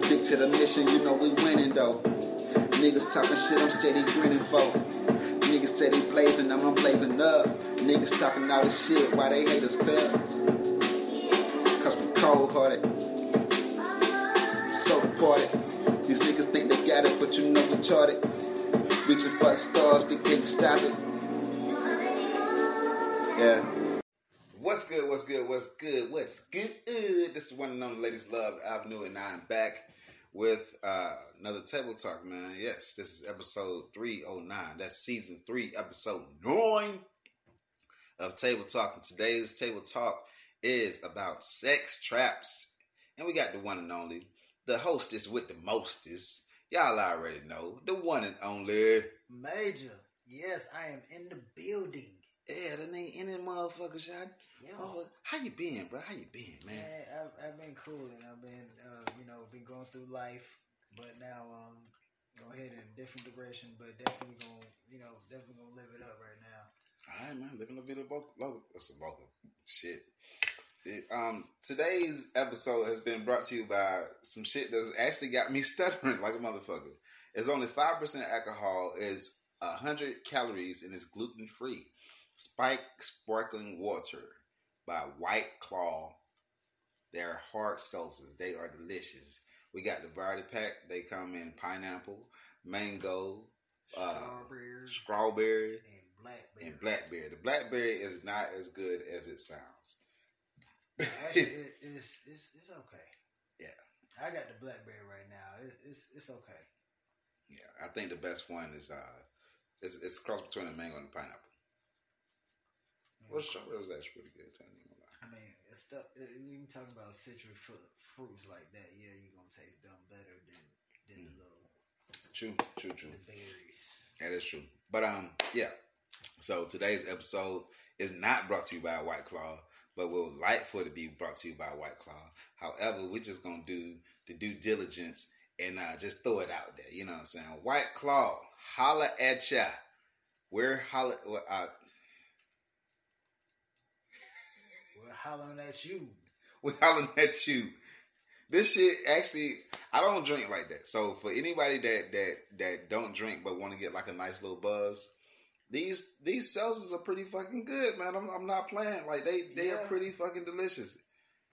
Stick to the mission, you know we winning though. Niggas talking shit, I'm steady grinning for. Niggas steady blazing, I'm blazing up. Niggas talking all this shit, why they hate us fellas? Cause we cold hearted, so departed. These niggas think they got it, but you know we charted. Reaching for the stars, they can't stop it. Yeah. What's good? What's good? What's good? What's good? This is one and only Ladies Love Avenue, and I'm back with uh, another table talk, man. Yes, this is episode 309. That's season three, episode nine of Table Talk. And today's table talk is about sex traps. And we got the one and only, the hostess with the mostest. Y'all already know, the one and only. Major. Yes, I am in the building. Yeah, that ain't any motherfucker shot. Yeah. Oh, how you been, bro? How you been, man? Man, I've, I've been cool and I've been, uh, you know, been going through life, but now um, go ahead in a different direction, but definitely gonna, you know, definitely gonna live it up right now. All right, man. Living a bit of both. Local. That's a vocal. Shit. It, um, today's episode has been brought to you by some shit that's actually got me stuttering like a motherfucker. It's only five percent alcohol, is hundred calories, and it's gluten free. Spike sparkling water by White Claw. They're hard seltzers. They are delicious. We got the variety pack. They come in pineapple, mango, uh, Strawberry strawberry, and blackberry. and blackberry. The blackberry is not as good as it sounds. Actually, it, it's, it's it's okay. Yeah. I got the blackberry right now. It, it's it's okay. yeah, I think the best one is uh, it's, it's cross between a mango and a pineapple. Well, strawberry was actually pretty good. Tell you gonna lie. I mean, it's stuff. uh, You talk about citrus fruit, fruits like that. Yeah, you're gonna taste them better than than Mm. the little True, true, true. the berries. That is true. But um, yeah. So today's episode is not brought to you by White Claw, but we would like for it to be brought to you by White Claw. However, we're just gonna do the due diligence and uh, just throw it out there. You know what I'm saying? White Claw, holla at ya. We're holla. Uh, We're hollering at you. we hollering at you. This shit actually, I don't drink like that. So for anybody that that that don't drink but want to get like a nice little buzz, these these seltzers are pretty fucking good, man. I'm, I'm not playing. Like they they are pretty fucking delicious,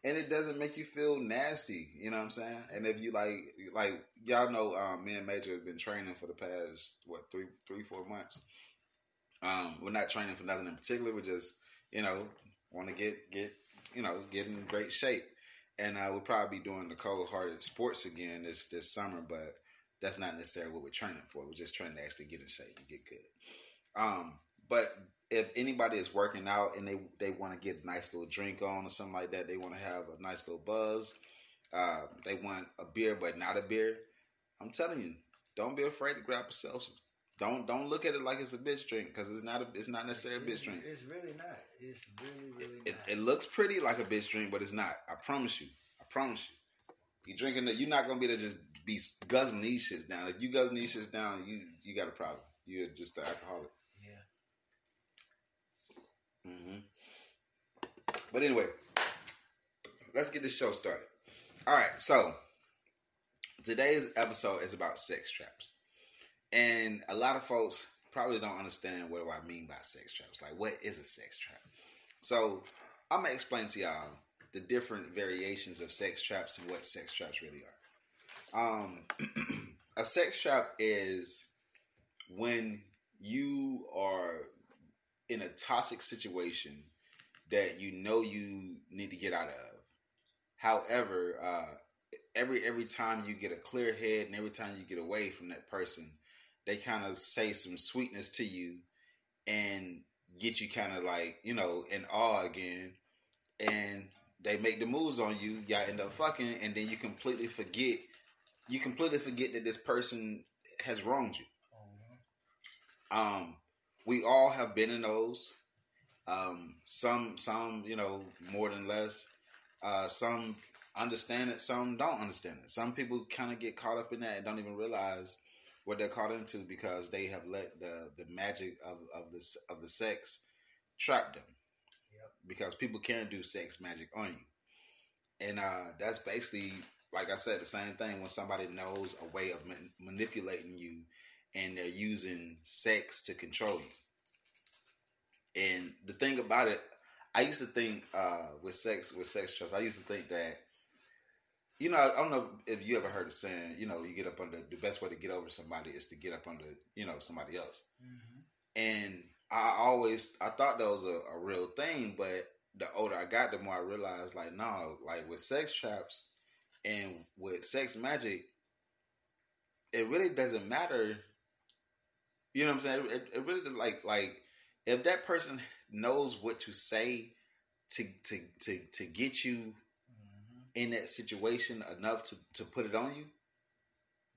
and it doesn't make you feel nasty. You know what I'm saying? And if you like like y'all know, um, me and Major have been training for the past what three three four months. Um, we're not training for nothing in particular. We're just you know want to get get you know get in great shape and uh, we'll probably be doing the cold hearted sports again this this summer, but that's not necessarily what we're training for. We're just trying to actually get in shape and get good. Um, but if anybody is working out and they they want to get a nice little drink on or something like that, they want to have a nice little buzz. Uh, they want a beer but not a beer. I'm telling you, don't be afraid to grab a seltzer. Don't don't look at it like it's a bitch drink because it's not a it's not necessarily a bitch drink. it's really not. It's really really It, not. it looks pretty like a bitch drink, but it's not. I promise you. I promise you. You drinking it, you're not gonna be able to just be guzzling these shits down. If you guzzling these shits down, you you got a problem. You're just an alcoholic. yeah. Mm-hmm. But anyway, let's get this show started. All right, so today's episode is about sex traps, and a lot of folks probably don't understand what do I mean by sex traps. Like, what is a sex trap? So I'm gonna explain to y'all the different variations of sex traps and what sex traps really are. Um, a sex trap is when you are in a toxic situation that you know you need to get out of. However, uh, every every time you get a clear head and every time you get away from that person, they kind of say some sweetness to you and get you kind of like you know in awe again, and they make the moves on you. Y'all end up fucking, and then you completely forget. You completely forget that this person has wronged you. Mhm. Um, we all have been in those. Um, some, some, you know, more than less. Uh, some understand it, some don't understand it. Some people kind of get caught up in that and don't even realize what they're caught into because they have let the the magic of of the of the sex trap them. Yep. Because people can do sex magic on you, and uh, that's basically like I said, the same thing when somebody knows a way of man- manipulating you, and they're using sex to control you. And the thing about it, I used to think uh, with sex with sex trust, I used to think that you know, I don't know if you ever heard of saying, you know, you get up under the best way to get over somebody is to get up under, you know, somebody else. Mm-hmm. And I always I thought that was a, a real thing, but the older I got, the more I realized like no, like with sex traps and with sex magic, it really doesn't matter. You know what I'm saying? It, it really like like if that person knows what to say to to to to get you. In that situation enough to, to put it on you,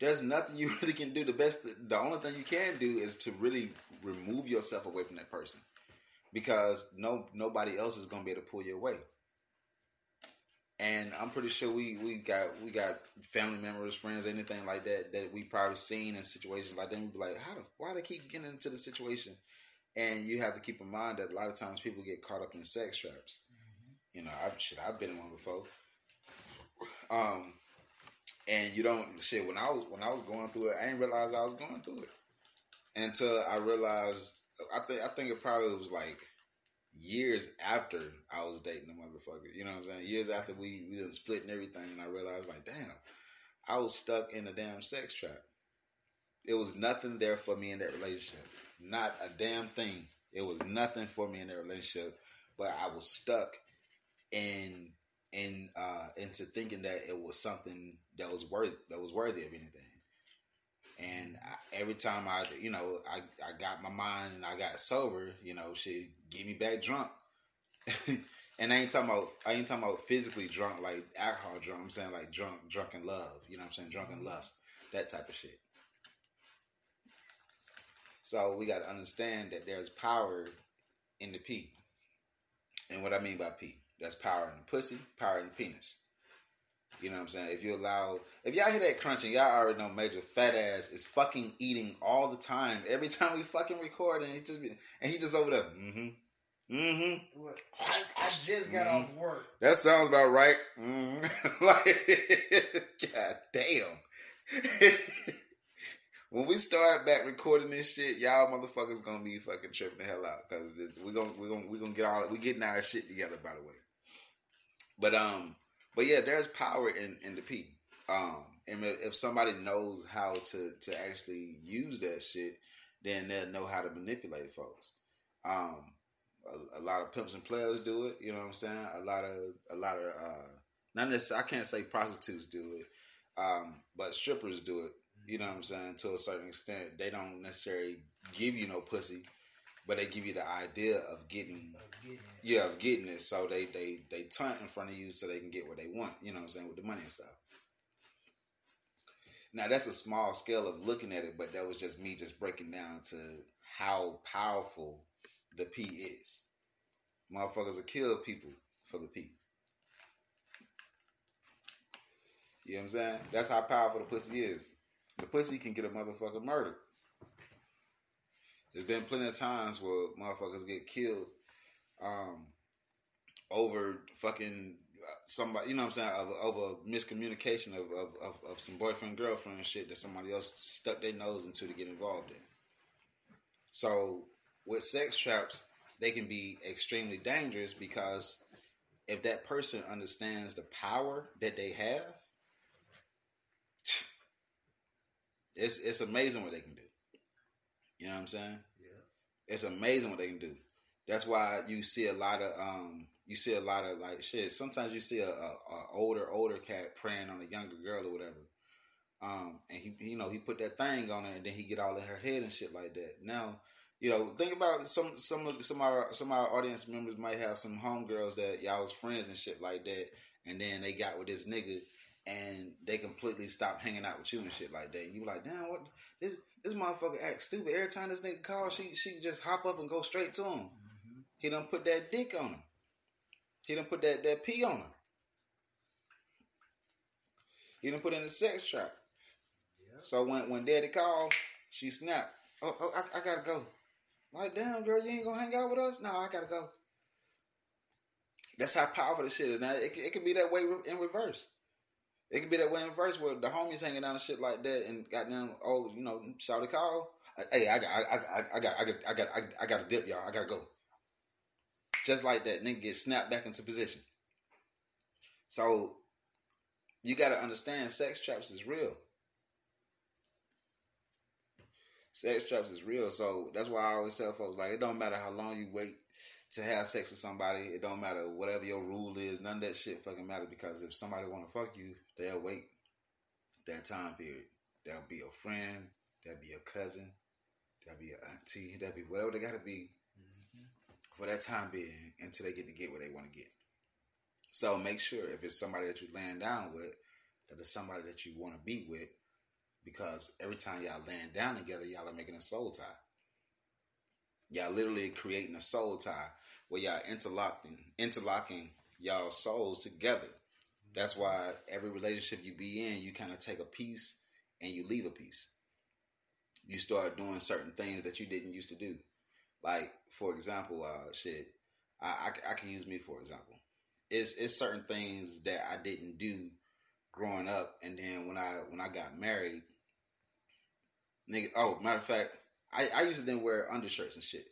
there's nothing you really can do. The best, the only thing you can do is to really remove yourself away from that person, because no nobody else is gonna be able to pull you away. And I'm pretty sure we we got we got family members, friends, anything like that that we probably seen in situations like that. And we be like, how the why they keep getting into the situation? And you have to keep in mind that a lot of times people get caught up in sex traps. Mm-hmm. You know, I've shit, I've been in one before. Um, and you don't shit. When I was when I was going through it, I didn't realize I was going through it until I realized. I think I think it probably was like years after I was dating the motherfucker. You know what I'm saying? Years after we we done split and everything, and I realized like, damn, I was stuck in a damn sex trap. It was nothing there for me in that relationship. Not a damn thing. It was nothing for me in that relationship, but I was stuck in in uh into thinking that it was something that was worth that was worthy of anything. And I, every time I, you know, I, I got my mind and I got sober, you know, she get me back drunk. and I ain't talking about I ain't talking about physically drunk like alcohol drunk. I'm saying like drunk, drunk in love. You know what I'm saying? Drunk in lust, that type of shit. So we got to understand that there's power in the P. And what I mean by P, that's power in the pussy, power in the penis. You know what I'm saying? If you allow, if y'all hear that crunching, y'all already know Major Fat Ass is fucking eating all the time. Every time we fucking record, and he just be, and he just over there. Mm-hmm. Mm-hmm. I, I just got Mhm. off work. That sounds about right. Mm-hmm. like, god damn. when we start back recording this shit, y'all motherfuckers gonna be fucking tripping the hell out because we're gonna we're gonna we're gonna get all we getting our shit together. By the way, but um, but yeah, there's power in in the P. Um, and if if somebody knows how to to actually use that shit, then they'll know how to manipulate folks. Um, a, a lot of pimps and players do it. You know what I'm saying? A lot of a lot of uh, not necessarily. I can't say prostitutes do it, um, but strippers do it. You know what I'm saying? To a certain extent, they don't necessarily give you no pussy, but they give you the idea of getting getting yeah, of getting it. So they they they tunt in front of you so they can get what they want. You know what I'm saying with the money and stuff. Now that's a small scale of looking at it, but that was just me just breaking down to how powerful the P is. Motherfuckers will kill people for the P. You know what I'm saying? That's how powerful the pussy is. The pussy can get a motherfucker murdered. There's been plenty of times where motherfuckers get killed um, over fucking uh, somebody, you know what I'm saying, over, over miscommunication of, of, of, of some boyfriend girlfriend shit that somebody else stuck their nose into to get involved in. So with sex traps, they can be extremely dangerous because if that person understands the power that they have, it's it's amazing what they can do. You know what I'm saying? Yeah. it's amazing what they can do. That's why you see a lot of um you see a lot of like shit. Sometimes you see a, a, a older older cat preying on a younger girl or whatever. Um, and he you know he put that thing on her and then he get all in her head and shit like that. Now you know think about some some of some of our some of our audience members might have some homegirls that y'all was friends and shit like that, and then they got with this nigga and they completely stopped hanging out with you and shit like that. You like, damn, what this this motherfucker act stupid. Every time this nigga calls, she she just hop up and go straight to him. Mm-hmm. He done put that dick on him. He done put that that pee on him. He done put in a sex trap. Yeah. So when when daddy called, she snapped. Oh, oh I, I gotta go. Like, damn, girl, you ain't gonna hang out with us? No, I gotta go. That's how powerful this shit is. Now, it, it can be that way in reverse. It could be that way in verse where the homies hanging down and shit like that, and goddamn, oh, you know, shout the call. Hey, I got, I, I, I got, I got, I got, I, got to dip, y'all. I gotta go. Just like that, nigga get snapped back into position. So you got to understand, sex traps is real. Sex traps is real. So that's why I always tell folks like it don't matter how long you wait to have sex with somebody. It don't matter whatever your rule is. None of that shit fucking matter because if somebody want to fuck you, they'll wait that time period. That'll be a friend. That'll be a cousin. That'll be an auntie. That'll be whatever they got to be mm-hmm. for that time being until they get to get what they want to get. So make sure if it's somebody that you're laying down with, that it's somebody that you want to be with, because every time y'all laying down together, y'all are making a soul tie. Y'all literally creating a soul tie where y'all interlocking, interlocking y'all souls together. That's why every relationship you be in, you kind of take a piece and you leave a piece. You start doing certain things that you didn't used to do. Like, for example, uh, shit, I, I, I can use me for example it's it's certain things that I didn't do growing up, and then when I when I got married, nigga. Oh, matter of fact, I I used to then wear undershirts and shit.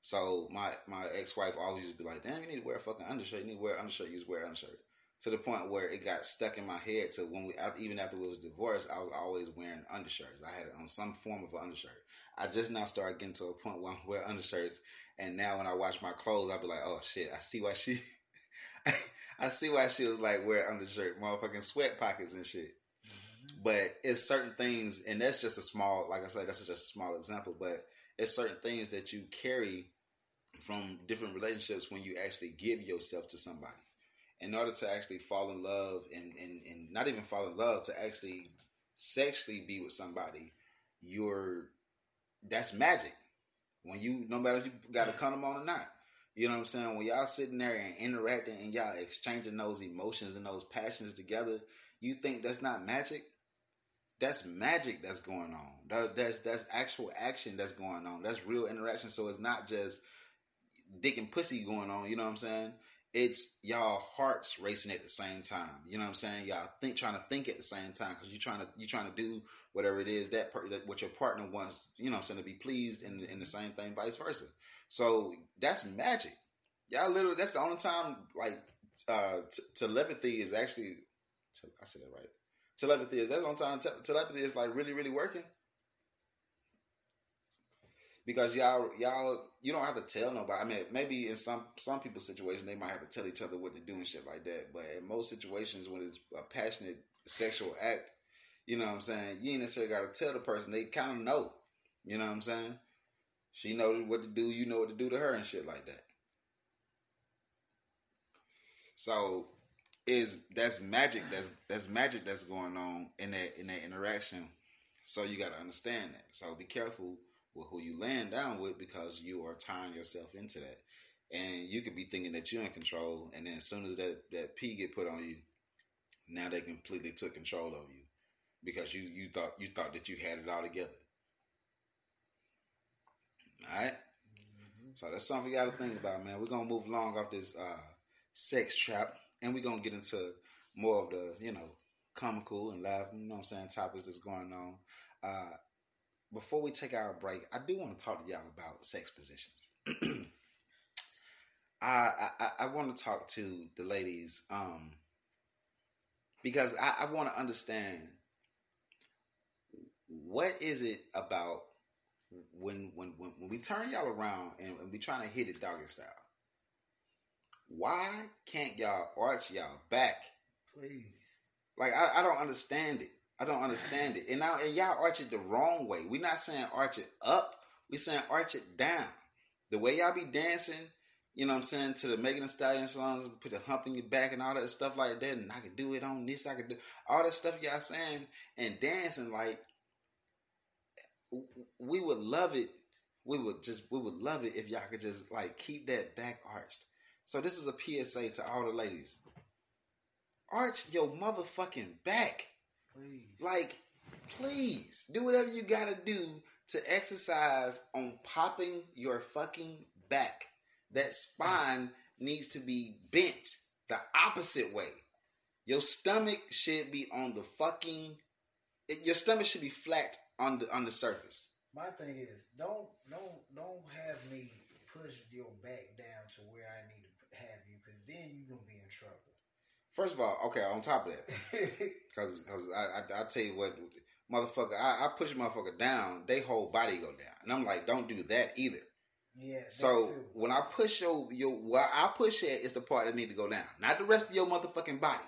So my my ex wife always used to be like, "Damn, you need to wear a fucking undershirt. You need to wear undershirt. You just wear an undershirt." To the point where it got stuck in my head. To when we even after we was divorced, I was always wearing undershirts. I had it on some form of an undershirt. I just now started getting to a point where I wear undershirts, and now when I wash my clothes, I'll be like, "Oh shit, I see why she." I see why she was like wear undershirt, motherfucking sweat pockets and shit. But it's certain things, and that's just a small, like I said, that's just a small example. But it's certain things that you carry from different relationships when you actually give yourself to somebody. In order to actually fall in love and, and, and not even fall in love, to actually sexually be with somebody, you're that's magic. When you no matter if you got a condom on or not, you know what I'm saying? When y'all sitting there and interacting and y'all exchanging those emotions and those passions together, you think that's not magic? That's magic that's going on. That, That's that's actual action that's going on. That's real interaction. So it's not just dick and pussy going on. You know what I'm saying? It's y'all hearts racing at the same time. You know what I'm saying? Y'all think trying to think at the same time because you're trying to you're trying to do whatever it is that, per, that what your partner wants. You know what I'm saying to be pleased, and and the same thing vice versa. So that's magic. Y'all literally, that's the only time like uh, t- telepathy is actually, I said that right. Telepathy is, that's only time te- telepathy is like really, really working. Because y'all, y'all, you don't have to tell nobody. I mean, maybe in some some people's situation, they might have to tell each other what to do and shit like that. But in most situations, when it's a passionate sexual act, you know what I'm saying? You ain't necessarily got to tell the person. They kind of know. You know what I'm saying? She knows what to do. You know what to do to her and shit like that. So is that's magic. That's that's magic that's going on in that in that interaction. So you got to understand that. So be careful with who you laying down with because you are tying yourself into that. And you could be thinking that you're in control, and then as soon as that that P get put on you, now they completely took control of you because you you thought you thought that you had it all together. All right? mm-hmm. So that's something you got to think about, man. We're gonna move along off this uh, sex trap, and we're gonna get into more of the, you know, comical and laugh, you know what I'm saying, topics that's going on. Uh, before we take our break, I do want to talk to y'all about sex positions. I, I, I want to talk to the ladies um, because I, I want to understand what is it about when when when, we turn y'all around and, and we trying to hit it doggy style, why can't y'all arch y'all back? Please. Like I, I don't understand it. I don't understand it. And now and y'all arch it the wrong way. We're not saying arch it up. We're saying arch it down. The way y'all be dancing, you know what I'm saying, to the Megan Thee Stallion songs, put a hump in your back and all that stuff like that, and I could do it on this, I could do all that stuff y'all saying and dancing like we would love it. We would just we would love it if y'all could just like keep that back arched. So this is a PSA to all the ladies. Arch your motherfucking back. Please. Like, please do whatever you gotta do to exercise on popping your fucking back. That spine needs to be bent the opposite way. Your stomach should be on the fucking. Your stomach should be flat on the on the surface. My thing is, don't don't don't have me push your back down to where I need you, gonna be in trouble. First of all, okay, on top of that, because I, I I tell you what, motherfucker, I, I push a motherfucker down, they whole body go down, and I'm like, don't do that either. yeah. So too. when I push your your where I push it is the part that need to go down, not the rest of your motherfucking body.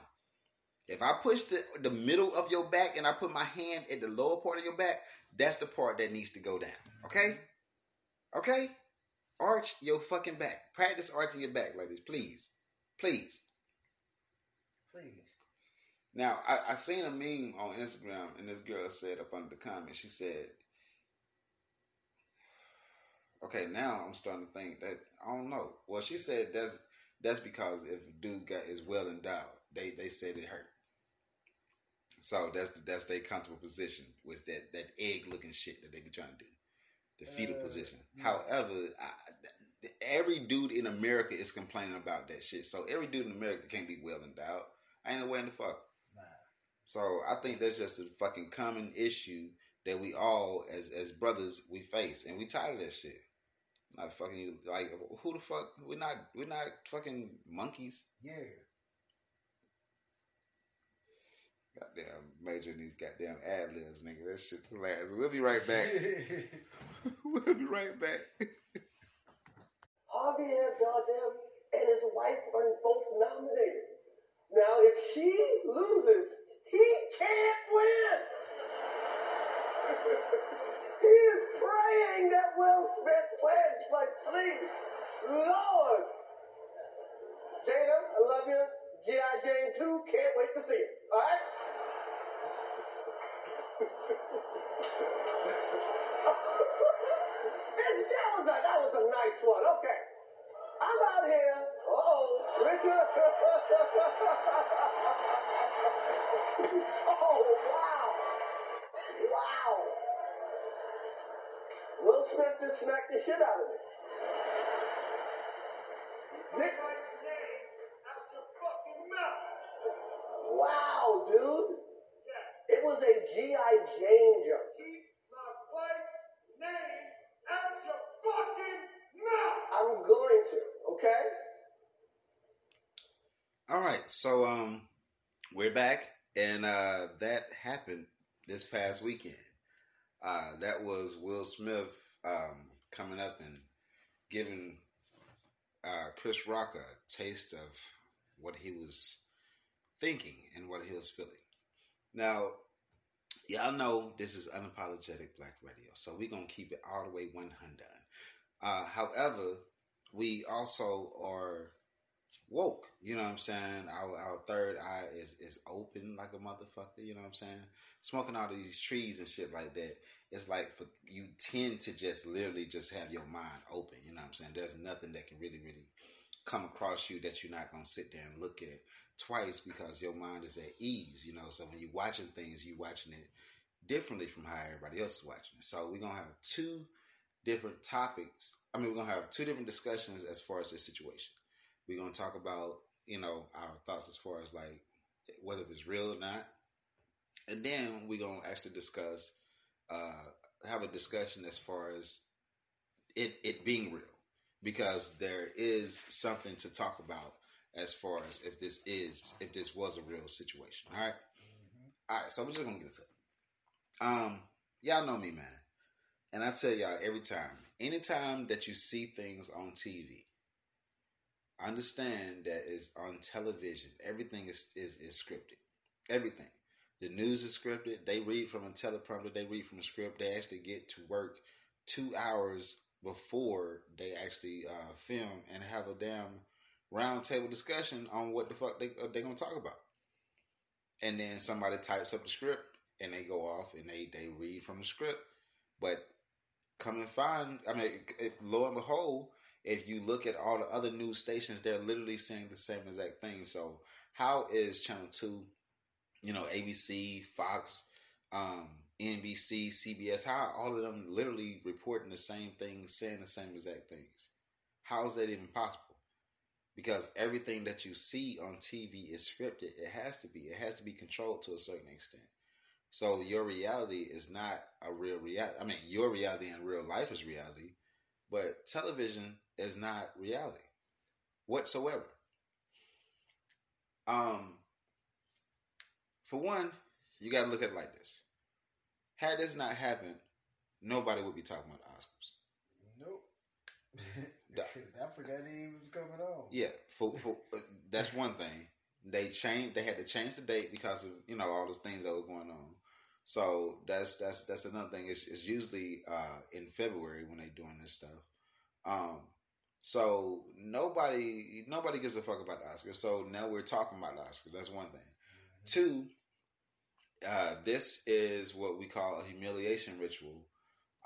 If I push the the middle of your back and I put my hand at the lower part of your back, that's the part that needs to go down. Okay, mm-hmm. okay. Arch your fucking back. Practice arching your back, ladies. Please, please. please. Now I, I seen a meme on Instagram, and this girl said up under the comment, she said, "Okay, now I'm starting to think that I don't know." Well, she said that's that's because if a dude got is well endowed, they they said it hurt. So that's the, that's their comfortable position was that that egg looking shit that they be trying to do, the fetal Uh, position. yeah. However, I, every dude in America is complaining about that shit. So every dude in America can't be well endowed. I ain't way in the fuck. Nah. So I think that's just a fucking common issue that we all, as as brothers, we face, and we tired of that shit. Not fucking you, like who the fuck? We're not we're not fucking monkeys. Yeah. Goddamn major in these goddamn ad libs, nigga. That shit hilarious. We'll be right back. we'll be right back. Javier Bardem and his wife are both nominated. Now, if she loses, he can't win. he is praying that Will Smith wins. Like, please, Lord. Jada, I love you. G.I. Jane 2, can't wait to see it. All right? That, was a, that was a nice one. Okay. I'm out here. Oh, Richard. oh, wow. Wow. Will Smith just smacked the shit out of me. Wow, dude. It was a G.I. Jane joke. I'm going to, okay? All right, so um, we're back, and uh, that happened this past weekend. Uh, that was Will Smith um, coming up and giving uh, Chris Rock a taste of what he was thinking and what he was feeling. Now, y'all know this is unapologetic black radio, so we're gonna keep it all the way 100. Uh, however, we also are woke. You know what I'm saying? Our our third eye is is open like a motherfucker. You know what I'm saying? Smoking all these trees and shit like that. It's like for you tend to just literally just have your mind open. You know what I'm saying? There's nothing that can really really come across you that you're not gonna sit there and look at twice because your mind is at ease. You know, so when you're watching things, you're watching it differently from how everybody else is watching it. So we're gonna have two different topics. I mean, we're gonna have two different discussions as far as this situation. We're gonna talk about you know our thoughts as far as like whether it's real or not, and then we're gonna actually discuss, uh, have a discussion as far as it it being real, because there is something to talk about as far as if this is if this was a real situation. All right, all right. So we're just gonna get into it. Um, y'all know me, man. And I tell y'all every time, anytime that you see things on TV, understand that is on television. Everything is, is, is scripted. Everything. The news is scripted. They read from a teleprompter. They read from a script. They actually get to work two hours before they actually uh, film and have a damn round table discussion on what the fuck they, they're going to talk about. And then somebody types up the script and they go off and they, they read from the script. But come and find, I mean, lo and behold, if you look at all the other news stations, they're literally saying the same exact thing. So, how is Channel 2, you know, ABC, Fox, um, NBC, CBS, how all of them literally reporting the same things, saying the same exact things? How is that even possible? because everything that you see on TV is scripted. It has to be. It has to be controlled to a certain extent. So your reality is not a real reality. I mean, your reality in real life is reality, but television is not reality whatsoever. Um, for one, you got to look at it like this: had this not happened, nobody would be talking about the Oscars. Nope. Because I forgot he was coming on. Yeah, for, for uh, that's one thing. They changed. They had to change the date because of you know all those things that were going on. So that's that's that's another thing. It's, it's usually uh, in February when they're doing this stuff. Um, so nobody nobody gives a fuck about the Oscars. So now we're talking about the Oscars. That's one thing. Two, uh, this is what we call a humiliation ritual.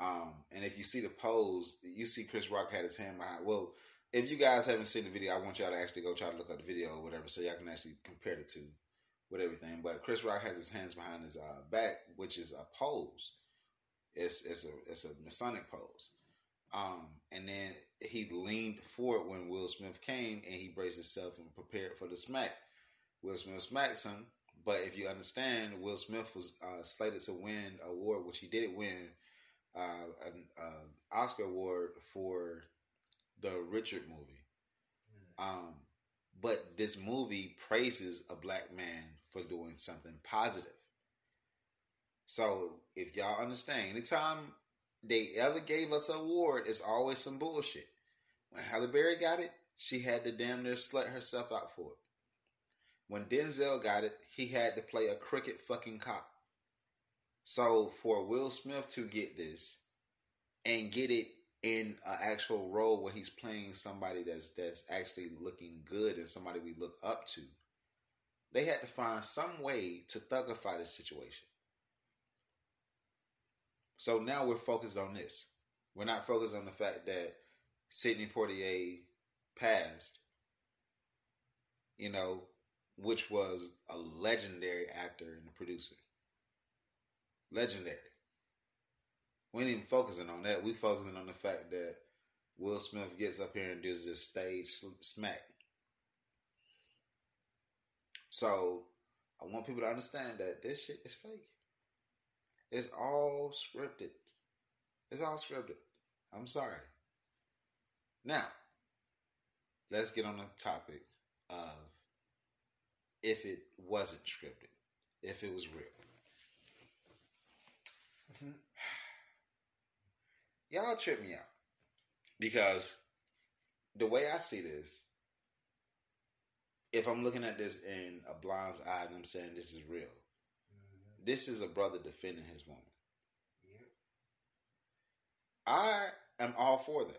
Um, and if you see the pose, you see Chris Rock had his hand behind. Well, if you guys haven't seen the video, I want y'all to actually go try to look up the video or whatever, so y'all can actually compare the two with everything. But Chris Rock has his hands behind his uh, back, which is a pose. It's it's a it's a Masonic pose. Um, and then he leaned forward when Will Smith came, and he braced himself and prepared for the smack. Will Smith smacks him, but if you understand, Will Smith was uh, slated to win an award, which he did win uh, an uh, Oscar award for the Richard movie. Um, but this movie praises a black man for doing something positive. So if y'all understand, anytime they ever gave us an award, it's always some bullshit. When Halle Berry got it, she had to damn near slut herself out for it. When Denzel got it, he had to play a crooked fucking cop. So for Will Smith to get this and get it in an actual role where he's playing somebody that's that's actually looking good and somebody we look up to, they had to find some way to thugify this situation. So now we're focused on this. We're not focused on the fact that Sidney Poitier passed, you know, which was a legendary actor and producer. Legendary. We ain't even focusing on that. We're focusing on the fact that Will Smith gets up here and does this stage smack. So I want people to understand that this shit is fake. It's all scripted. It's all scripted. I'm sorry. Now, let's get on the topic of if it wasn't scripted, if it was real. Mm-hmm. Y'all trip me out because the way I see this, if I'm looking at this in a blind's eye and I'm saying this is real, this is a brother defending his woman. Yep. I am all for that.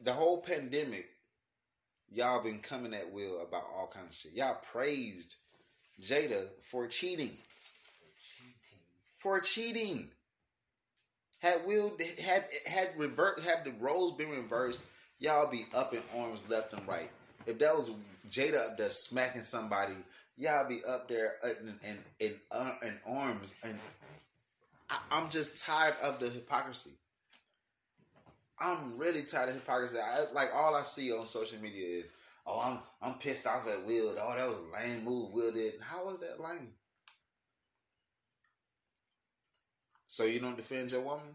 The whole pandemic, y'all been coming at Will about all kinds of shit. Y'all praised Jada for cheating. Cheating. For cheating. Had Will had had revert had the roles been reversed, y'all be up in arms left and right. If that was Jada up there smacking somebody, y'all be up there in in in, uh, in arms, and I, I'm just tired of the hypocrisy. I'm really tired of hypocrisy. I, like all I see on social media is, oh, I'm I'm pissed off at Will. Oh, that was a lame move Will did. How was that lame? So you don't defend your woman?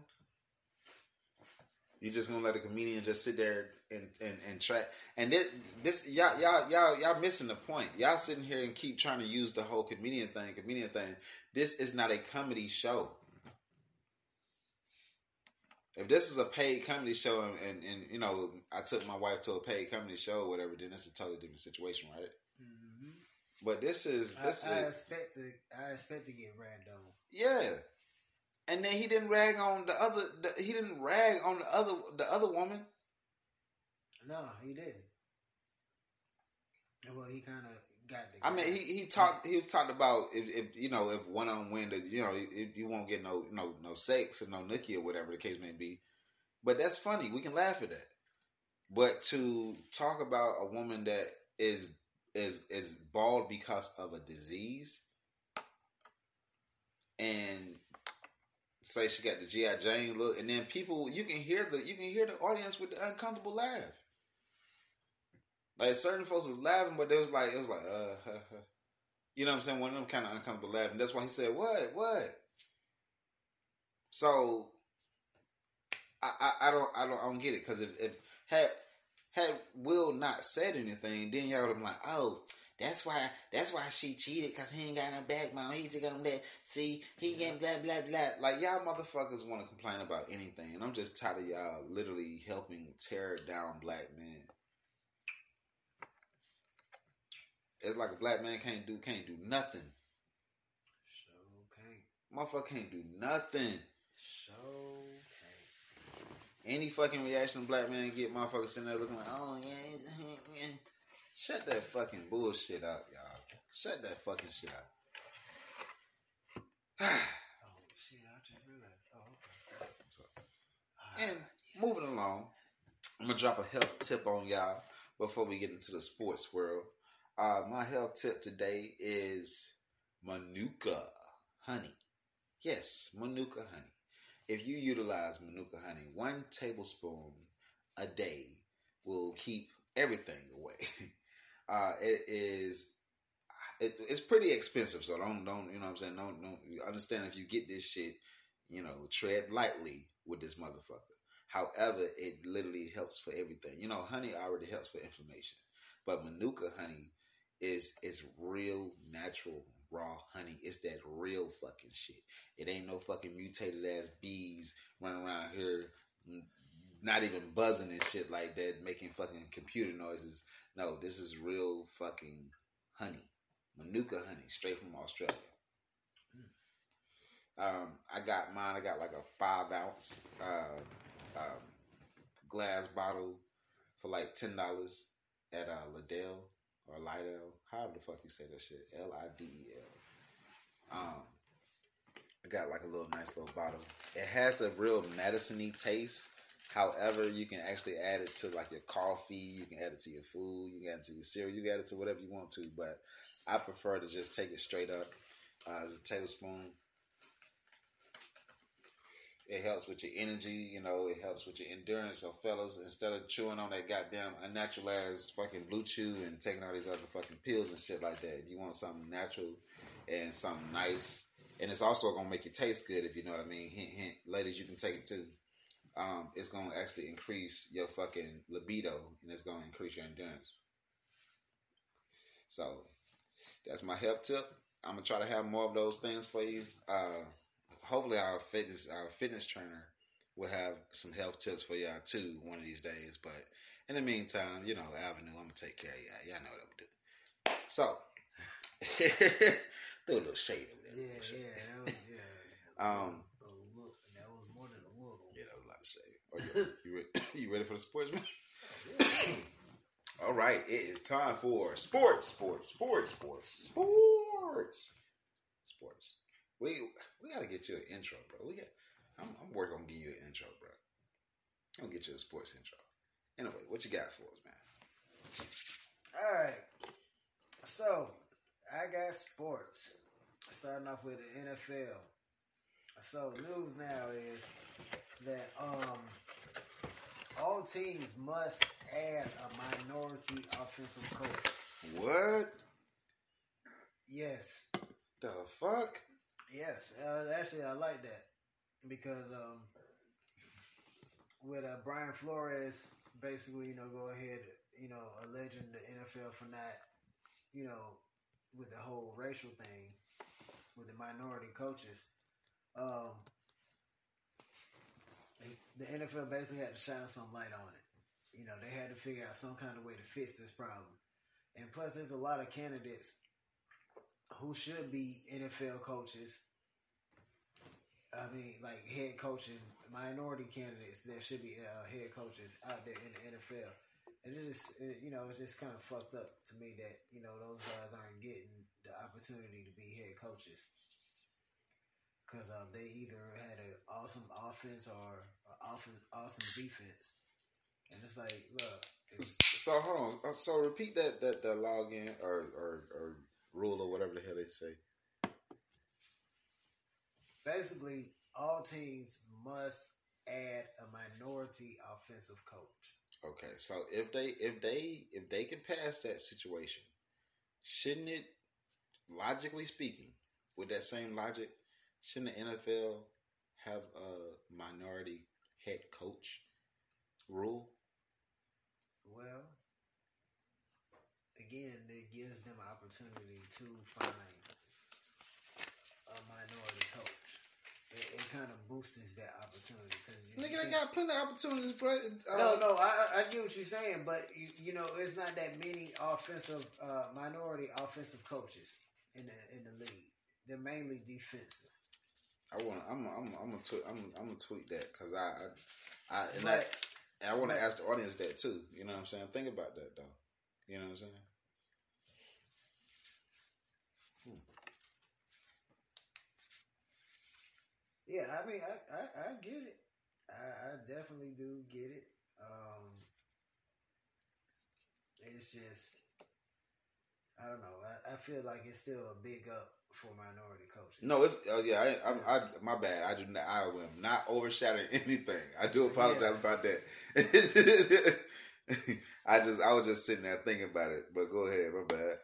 You just gonna let a comedian just sit there and and and try and this this y'all y'all y'all y'all missing the point. Y'all sitting here and keep trying to use the whole comedian thing, comedian thing. This is not a comedy show. If this is a paid comedy show and, and, and you know I took my wife to a paid comedy show or whatever, then it's a totally different situation, right? hmm But this is this I, I is expect to. I expect to get ragged on. yeah. And then he didn't rag on the other. The, he didn't rag on the other the other woman. No, he didn't. Well, he kind of got the. I mean, he, he talked he talked about if, if you know if one on win that you know if you won't get no no no sex or no nookie or whatever the case may be, but that's funny. We can laugh at that. But to talk about a woman that is is is bald because of a disease and say she got the GI Jane look, and then people you can hear the you can hear the audience with the uncomfortable laugh. Like certain folks was laughing, but it was like it was like uh, you know what I'm saying. One of them kind of uncomfortable laughing. That's why he said what what. So I, I, I don't I don't I don't get it because if, if had had Will not said anything, then y'all would have been like, oh, that's why that's why she cheated because he ain't got no backbone. He just got that. See, he get blah blah blah. Like y'all motherfuckers want to complain about anything, and I'm just tired of y'all literally helping tear down black men. It's like a black man can't do can't do nothing. So can't. Motherfucker can't do nothing. So can't. Any fucking reaction a black man get, motherfucker sitting there looking like, oh yeah, yeah. Shut that fucking bullshit up, y'all. Shut that fucking shit up. Oh shit! I just realized. Oh okay. And moving along, I'm gonna drop a health tip on y'all before we get into the sports world. Uh, my health tip today is Manuka honey. Yes, Manuka honey. If you utilize Manuka honey, one tablespoon a day will keep everything away. Uh, it is it, it's pretty expensive, so don't don't you know what I'm saying? Don't don't understand if you get this shit, you know, tread lightly with this motherfucker. However, it literally helps for everything. You know, honey already helps for inflammation, but Manuka honey is is real natural raw honey. It's that real fucking shit. It ain't no fucking mutated ass bees running around here, not even buzzing and shit like that, making fucking computer noises. No, this is real fucking honey. Manuka honey, straight from Australia. Um, I got mine. I got like a five ounce uh, um, glass bottle for like ten dollars at uh, Liddell or Lidl, however the fuck you say that shit. L I D E L. Um, I got like a little nice little bottle. It has a real medicine-y taste. However, you can actually add it to like your coffee. You can add it to your food. You can add it to your cereal. You can add it to whatever you want to. But I prefer to just take it straight up uh, as a tablespoon. It helps with your energy, you know. It helps with your endurance. So, fellas, instead of chewing on that goddamn unnatural ass fucking blue chew and taking all these other fucking pills and shit like that, you want something natural and something nice, and it's also gonna make you taste good if you know what I mean. Hint, hint, ladies, you can take it too. Um, it's gonna actually increase your fucking libido and it's gonna increase your endurance. So, that's my health tip. I'm gonna try to have more of those things for you. Uh, hopefully our fitness our fitness trainer will have some health tips for y'all too one of these days. But in the meantime, you know, Avenue, I'm gonna take care of y'all. Y'all know what I'm gonna do. So do a little shade over there. Yeah, shade. yeah, that was, yeah. Um, that was more than a look. yeah, that was a lot of shade. Oh, you, you, ready, you ready for the sports, man? All right, it is time for sports, sports, sports, sports, sports, sports. We we gotta get you an intro, bro. We got. I'm, I'm working on getting you an intro, bro. I'm gonna get you a sports intro. Anyway, what you got for us, man? All right. So, I got sports. Starting off with the NFL. So, news now is that um all teams must add a minority offensive coach. What Yes. the fuck? Yes, uh, actually, I like that because um, with uh, Brian Flores, basically, you know, go ahead, you know, alleging the NFL for not, you know, with the whole racial thing with the minority coaches. Um, the NFL basically had to shine some light on it. You know, they had to figure out some kind of way to fix this problem. And plus, there's a lot of candidates who should be NFL coaches. I mean, like head coaches, minority candidates that should be uh, head coaches out there in the NFL. And it's just, it, you know, it's just kind of fucked up to me that you know those guys aren't getting the opportunity to be head coaches because um, they either had an awesome offense or an awesome, awesome defense. And it's like, look, if, So hold on. Uh, So repeat that that that login or or or rule or whatever the hell they say. basically all teams must add a minority offensive coach. Okay, so if they if they if they can pass that situation, shouldn't it logically speaking, with that same logic, shouldn't the NFL have a minority head coach rule? Well, again, it gives them an opportunity to find a minority coach. It, it kind of boosts that opportunity because Nigga, they got plenty of opportunities, bro. Uh, No, no, I, I I get what you're saying, but you, you know, it's not that many offensive uh, minority offensive coaches in the in the league. They're mainly defensive. I want. I'm. I'm. I'm gonna. Tweet, I'm. I'm gonna tweet that because I. I. I and, But- I, and I want to ask the audience that too. You know what I'm saying? Think about that though. You know what I'm saying? Yeah, I mean, I I, I get it. I, I definitely do get it. Um, it's just, I don't know. I, I feel like it's still a big up for minority coaches. No, it's. Oh yeah. I, I'm. I. My bad. I do not. I am not overshadowing anything. I do apologize Yeah. about that. I just. I was just sitting there thinking about it. But go ahead. My bad.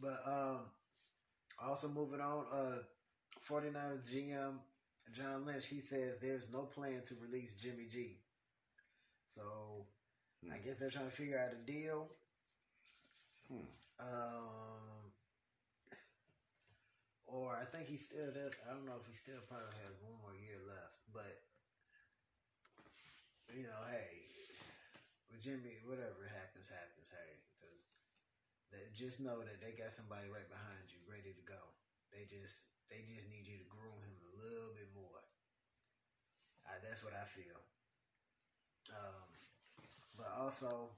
But um, also moving on, uh, 49ers GM John Lynch, he says there's no plan to release Jimmy G. So I Hmm. guess they're trying to figure out a deal. Hmm. Um, or I think he still does. I don't know if he still probably has one more year left, but you know, hey, with Jimmy, whatever happens, happens. Hey, because they just know that they got somebody right behind you, ready to go. They just they just need you to groom him little bit more. That's what I feel. Um, but also,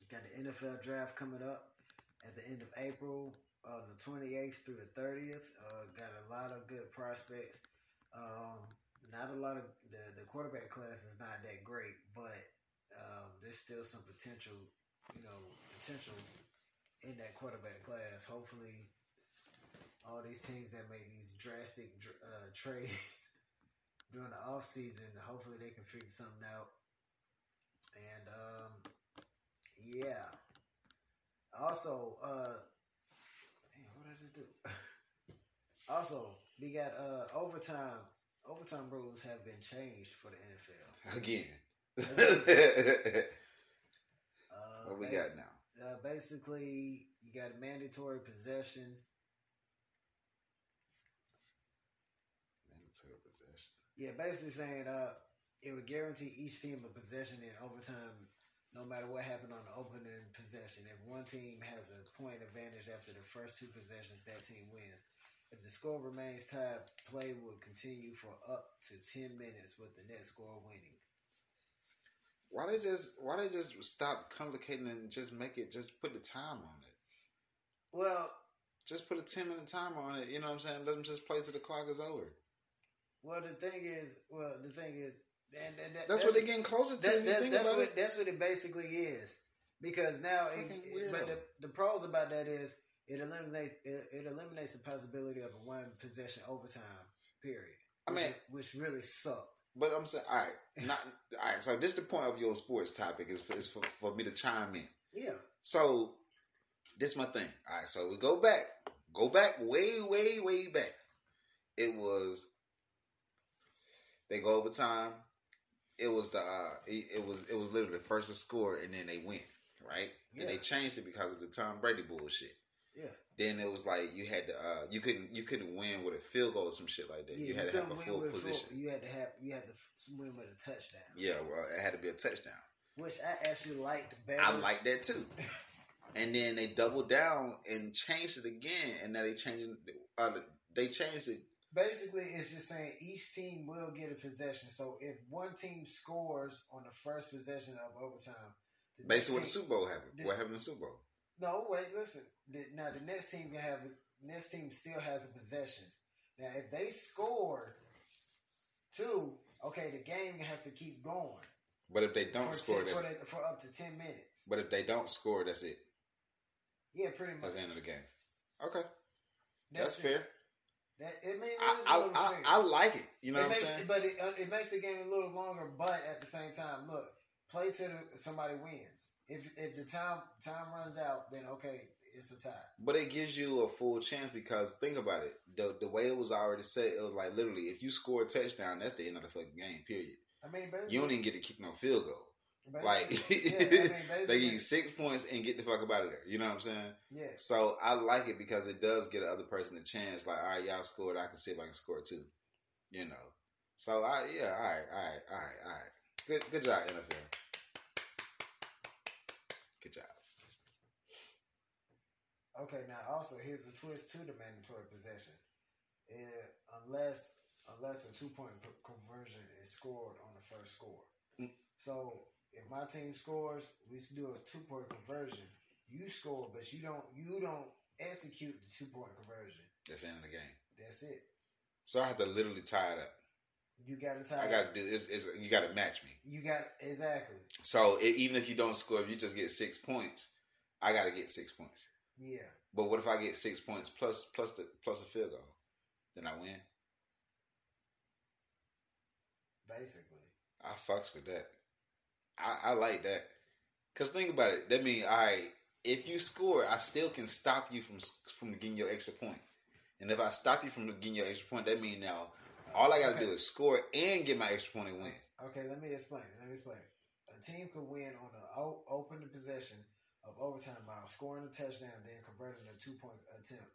you got the NFL draft coming up at the end of April, uh, the 28th through the 30th. Uh, got a lot of good prospects. Um, not a lot of the, the quarterback class is not that great, but um, there's still some potential, you know, potential in that quarterback class. Hopefully, all these teams that made these drastic uh, trades during the off season, hopefully they can figure something out. And um, yeah. Also, uh, damn, what did I just do? also, we got uh overtime. Overtime rules have been changed for the NFL. Again. Uh, what we got now? Uh, basically, you got a mandatory possession. Mandatory possession. Yeah, basically saying uh, it would guarantee each team a possession in overtime, no matter what happened on the opening possession. If one team has a point advantage after the first two possessions, that team wins. If the score remains tied, play will continue for up to ten minutes with the net score winning. Why they just why they just stop complicating and just make it just put the time on it? Well, Just put a ten minute timer on it. You know what I'm saying? Let them just play till the clock is over. Well, the thing is, well, the thing is, that, That's, what they're getting closer to. That, that- that's what it. that's what it basically is. Because now, it, but the, the pros about that is it eliminates it, it eliminates the possibility of a one possession overtime period. I which mean- is- which really sucked. But I'm saying, all right, not all right. So this is the point of your sports topic is for, is for, for me to chime in. Yeah, So this my thing. All right, so we go back, go back way, way, way back. It was they go overtime. It was the uh, it, it was it was literally the first to score and then they win, right? And they changed it because of the Tom Brady bullshit. yeah, Then it was like you had to uh, you couldn't you couldn't win with a field goal or some shit like that. yeah. you had to have a full position. You had to have you had to win with a touchdown, Yeah, well, it had to be a touchdown. which I actually liked better. I like that too. And then they doubled down and changed it again, and now they changing. Uh, they changed it. Basically, it's just saying each team will get a possession. So if one team scores on the first possession of overtime, the Basically, what the Super Bowl happened. Did- What happened in the Super Bowl? No, wait, listen. The, now the next team can have next team still has a possession. Now if they score two, okay, the game has to keep going But if they don't for, score, 10 that's. for, the, for up to ten minutes. But if they don't score, that's it. Yeah, pretty much. That's the end of the game. Okay, That's, that's, fair. That it I, it is a I, I. I like it. You know it what I'm saying? But it, uh, it makes the game a little longer. But at the same time, look, play till somebody wins. If if the time time runs out, then okay, it's a tie. But it gives you a full chance because think about it. The the way it was already set, it was like literally if you score a touchdown, that's the end of the fucking game. Period. I mean, You don't even get to kick no field goal. Basically- Like yeah, I mean, they you six points and get the fuck up out of there. You know what I'm saying? yeah. So I like it because it does get the other person a chance. Like, all right, y'all scored. I can see if I can score too. You know. So I yeah, all right, all right, all right, all right. Good good job, NFL. Good job. Okay, now also here's a twist to the mandatory possession. Eh, unless unless a two point conversion is scored on the first score. Mm. So if my team scores, we do a two point conversion. You score, but you don't you don't execute the two point conversion. That's the end of the game. That's it. So I have to literally tie it up. You got to tie. I got to do it's, it's, You got to match me. You got exactly. So it, even if you don't score, if you just get six points, I got to get six points. Yeah. But what if I get six points plus plus the plus a field goal? Then I win. Basically. I fucks with that. I, I like that. Cause think about it. That means, all right, if you score, I still can stop you from from getting your extra point. And if I stop you from getting your extra point, that means now all I got to Okay. do is score and get my extra point and win. Okay, let me explain it. Let me explain it. A team could win on an open possession of overtime by scoring a touchdown, then converting a two point attempt.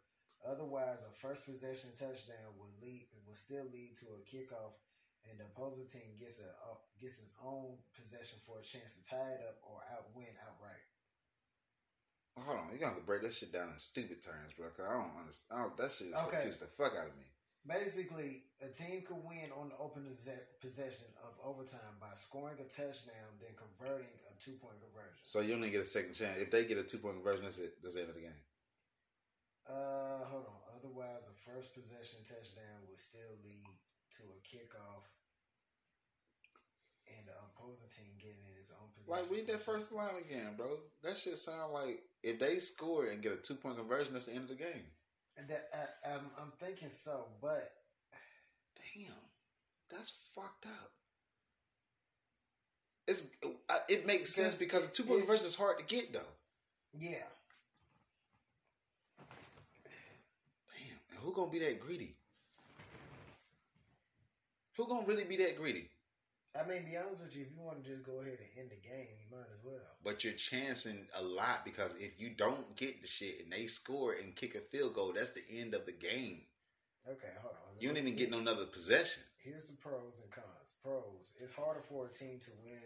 Otherwise, a first possession touchdown would lead would still lead to a kickoff, and the opposing team gets a uh, gets its own possession for a chance to tie it up or out win outright. Hold on, you're gonna have to break that shit down in stupid terms, bro. Cause I don't understand. I don't, that shit is Okay. confused the fuck out of me. Basically, a team could win on the open possession of overtime by scoring a touchdown, then converting a two point conversion. So you only get a second chance. If they get a two point conversion, that's it. That's the end of the game. Uh, hold on. Otherwise, a first possession touchdown would still lead to a kickoff, opposing team getting in its own possession. Like read that first line again, bro. That shit sound like if they score and get a two point conversion, that's the end of the game. And that I'm, I'm thinking so, but Damn, that's fucked up. It's uh, it makes sense Because the two point conversion is hard to get though. yeah, Damn, and who gonna be that greedy? Who gonna really be that greedy? I mean, be honest with you, if you want to just go ahead and end the game, you might as well. But you're chancing a lot because if you don't get the shit and they score and kick a field goal, that's the end of the game. Okay, hold on. You don't even get no another possession. Here's the pros and cons. Pros: It's harder for a team to win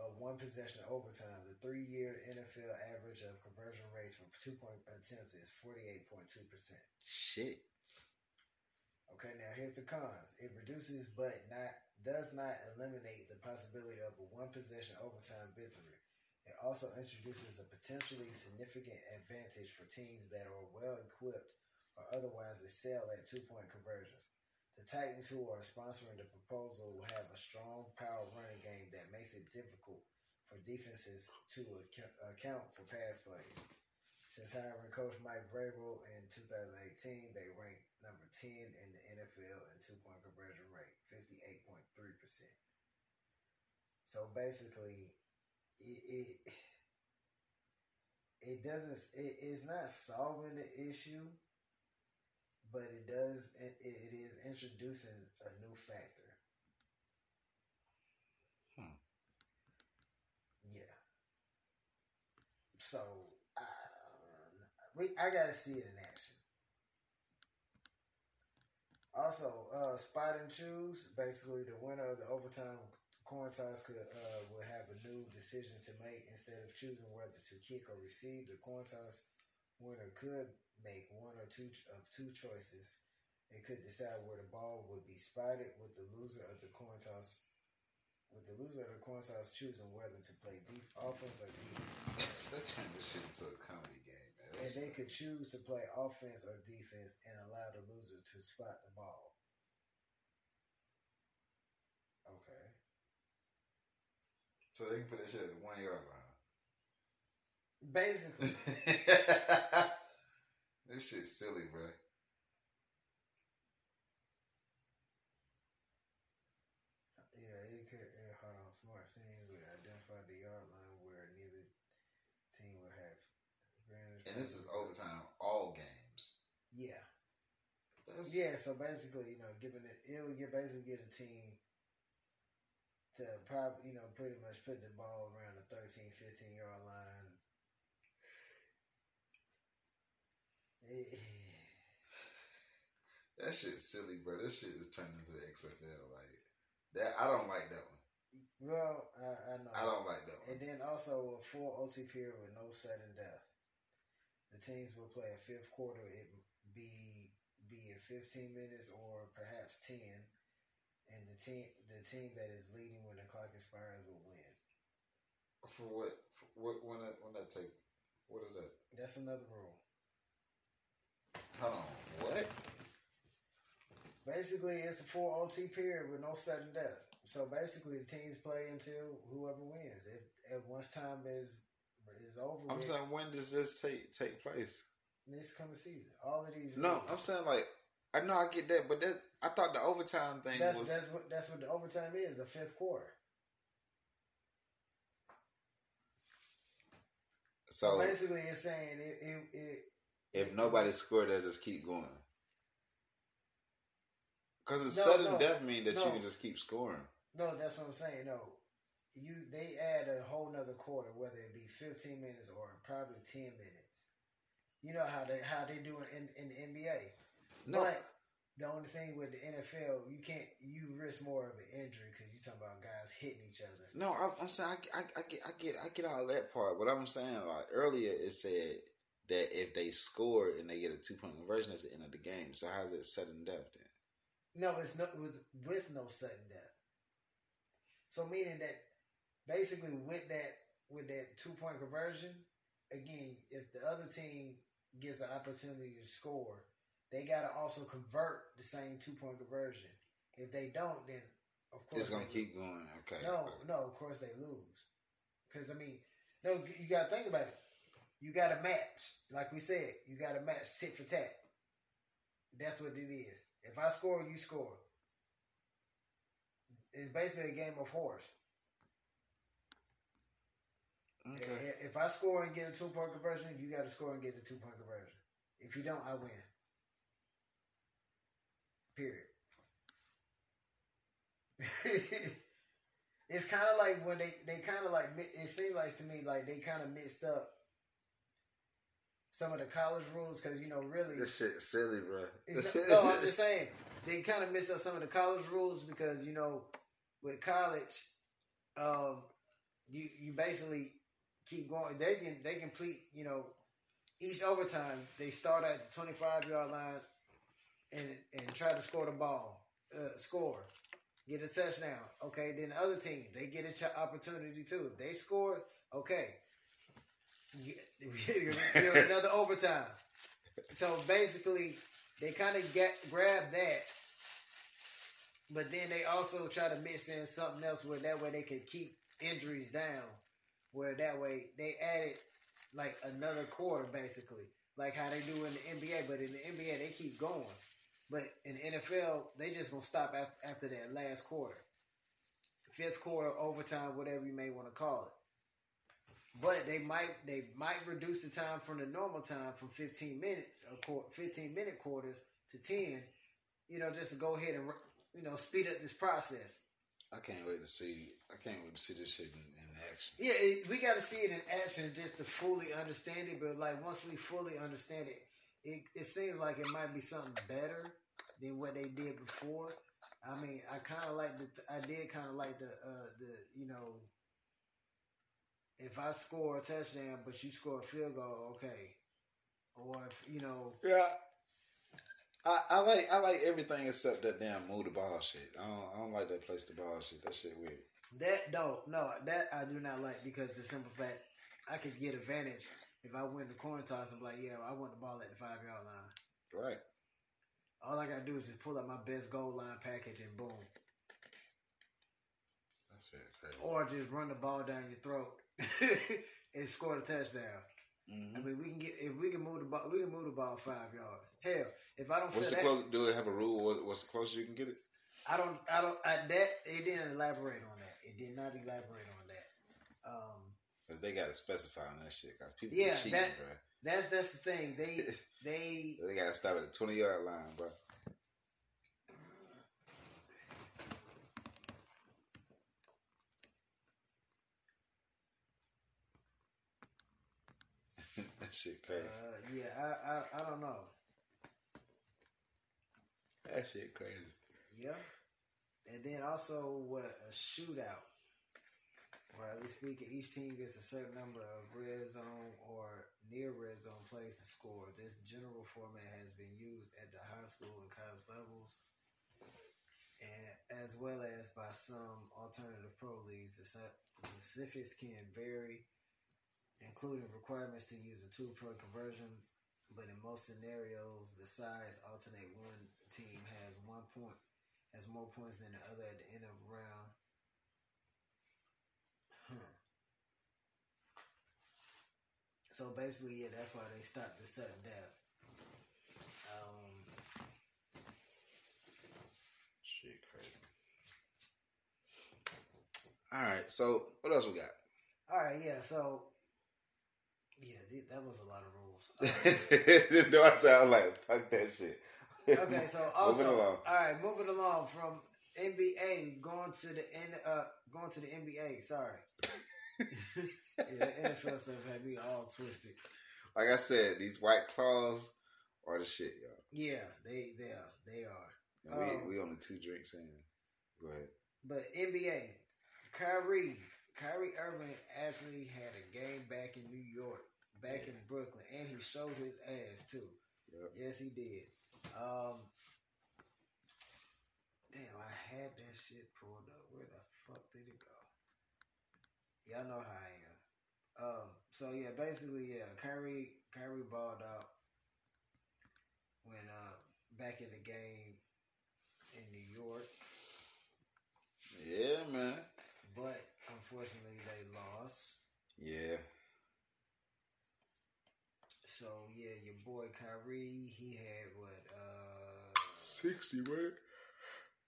a one possession overtime. The three year NFL average of conversion rates for two point attempts is forty eight point two percent. Shit. Okay, now here's the cons. It reduces but not does not eliminate the possibility of a one possession overtime victory. It also introduces a potentially significant advantage for teams that are well equipped or otherwise excel at two point conversions. The Titans, who are sponsoring the proposal, will have a strong power running game that makes it difficult for defenses to ac- account for pass plays. Since hiring coach Mike Vrabel in 2018, they ranked number 10 in the NFL in two point conversion rate, 58.3%. So basically, it, it, it doesn't, it, it's not solving the issue, but it does, it, it is introducing a new factor. Hmm. Yeah. So, I, we, I gotta see it in action. Also, uh, spot and choose. Basically, the winner of the overtime coin toss could uh, will have a new decision to make instead of choosing whether to kick or receive. The coin toss winner could make one or two of two choices. It could decide where the ball would be spotted, with the loser of the coin toss, with the loser of the coin toss choosing whether to play deep offense or defense. Let's turn this shit into a comedy. And they could choose to play offense or defense and allow the loser to spot the ball. Okay. So they can put that shit at the one yard line. Basically, this shit's silly, bro. And this is overtime, all games. Yeah. That's, Yeah, so basically, you know, giving it, it would get basically get a team to probably, you know, pretty much put the ball around the 13, 15 yard line. That shit's silly, bro. This shit is turning into the XFL. Like that, I don't like that one. Well, I, I know. I don't like that one. And then also a full OT period with no sudden death. The teams will play a fifth quarter. It be be it fifteen minutes or perhaps ten, and the team the team that is leading when the clock expires will win. For what? For what? When that? When that take? What is that? That's another rule. Hold on. What? Basically, it's a full OT period with no sudden death. So basically, the teams play until whoever wins. If, if once time is is over, I'm with, saying, when does this take take place? this coming season, all of these. No, rules- I'm saying like I know I get that, but that I thought the overtime thing that's was. that's what that's what the overtime is. The fifth quarter. so basically, it's saying it, it, it if nobody scored, they just keep going. Because it's No, sudden no, death mean that no. you can just keep scoring. no, that's what I'm saying. No, you they add a whole nother quarter, whether it be 15 minutes or probably 10 minutes. You know how they how they do it in, in the NBA. No, But the only thing with the NFL, you can't you risk more of an injury because you talking about guys hitting each other. no, I, I'm saying I, I, I get I get I get all that part. But I'm saying like earlier it said that if they score and they get a two point conversion, it's the end of the game. So how's it sudden death then? No, it's not with with no sudden death. So meaning that basically with that with that two point conversion, again, if the other team gets an opportunity to score, they gotta also convert the same two point conversion. If they don't, then of course It's gonna keep going. Okay. No, no, of course they lose. Because I mean, no, you gotta think about it. You got to match, like we said. You got to match, tit for tat. That's what it is. If I score, you score. It's basically a game of horse. Okay. If- I score and get a two point conversion, you got to score and get a two point conversion. If you don't, I win. Period. it's kind of like when they they kind of like it seems like to me like they kind of mixed up some of the college rules because you know really This shit silly, bro. no, I'm just saying they kind of messed up some of the college rules because you know with college, um, you you basically keep going. They can they complete you know each overtime. They start at the 25 yard line and and try to score the ball, uh, score, get a touchdown. Okay, then the other team they get a ch- opportunity too. If they score, okay, you- you're, you're another overtime. So basically, they kind of get grab that, but then they also try to mix in something else where that way they can keep injuries down. Where that way they added like another quarter, basically, like how they do in the NBA. But in the NBA, they keep going. But in the NFL, they just gonna stop after that last quarter, fifth quarter, overtime, whatever you may want to call it. But they might they might reduce the time from the normal time from 15 minutes, quar 15 minute quarters to 10. You know, just to go ahead and you know speed up this process. I can't wait to see. I can't wait to see this shit in action. Yeah, it, we got to see it in action just to fully understand it. But like once we fully understand it, it it seems like it might be something better than what they did before. I mean, I kind of like the. I did kind of like the uh the you know. If I score a touchdown, but you score a field goal, okay. Or if you know, Yeah. I, I like I like everything except that damn move the ball shit. I don't, I don't like that place the ball shit. That shit weird. That no, no, that I do not like because the simple fact I could get advantage if I win the coin toss. I'm like, yeah, I want the ball at the five yard line. Right. All I gotta do is just pull up my best goal line package and boom, That shit crazy. or just run the ball down your throat and score the touchdown. Mhm. I mean, we can get if we can move the ball, we can move the ball five yards. Hell, if I don't What's the that, close? Do it have a rule? What's the closest you can get it? I don't, I don't, I, that it didn't elaborate on that. It did not elaborate on that. Um, Because they got to specify on that shit. Cause people Yeah, cheating, that- bro. That's that's the thing. They they They gotta stop at the twenty yard line, bro. that shit crazy. uh, yeah, I, I I don't know. that shit crazy. Yeah. And then also what a shootout. where at least speaking, each team gets a certain number of red zone or near red zone plays to score. This general format has been used at the high school and college levels, and as well as by some alternative pro leagues. The specifics can vary, including requirements to use a two point conversion. But in most scenarios, the sides alternate. One team has one point has more points than the other at the end of the round. Hmm. So basically, yeah, that's why they stopped the sudden death. Um, Shit crazy. All right, so what else we got? all right, yeah. So, yeah, that was a lot of rules. no, I sound like fuck that shit. Okay, so also, Moving along. all right, moving along from NBA going to the N, uh, going to the NBA. Sorry, yeah, the NFL stuff had me all twisted. Like I said, these white claws are the shit, y'all. Yeah, they they are they are. And Um, we we only two drinks in. Go ahead. But NBA, Kyrie, Kyrie Irving actually had a game back in New York, back in Brooklyn, and he showed his ass too. Yep. Yes, he did. Um, damn, I had that shit pulled up. Where the fuck did it go? Y'all know how I am. Um, so yeah, basically, yeah, Kyrie, Kyrie balled out when uh back in the game in New York. Yeah, man. but unfortunately they lost. Yeah. So yeah, your boy Kyrie, he had what? Uh, Sixty, right?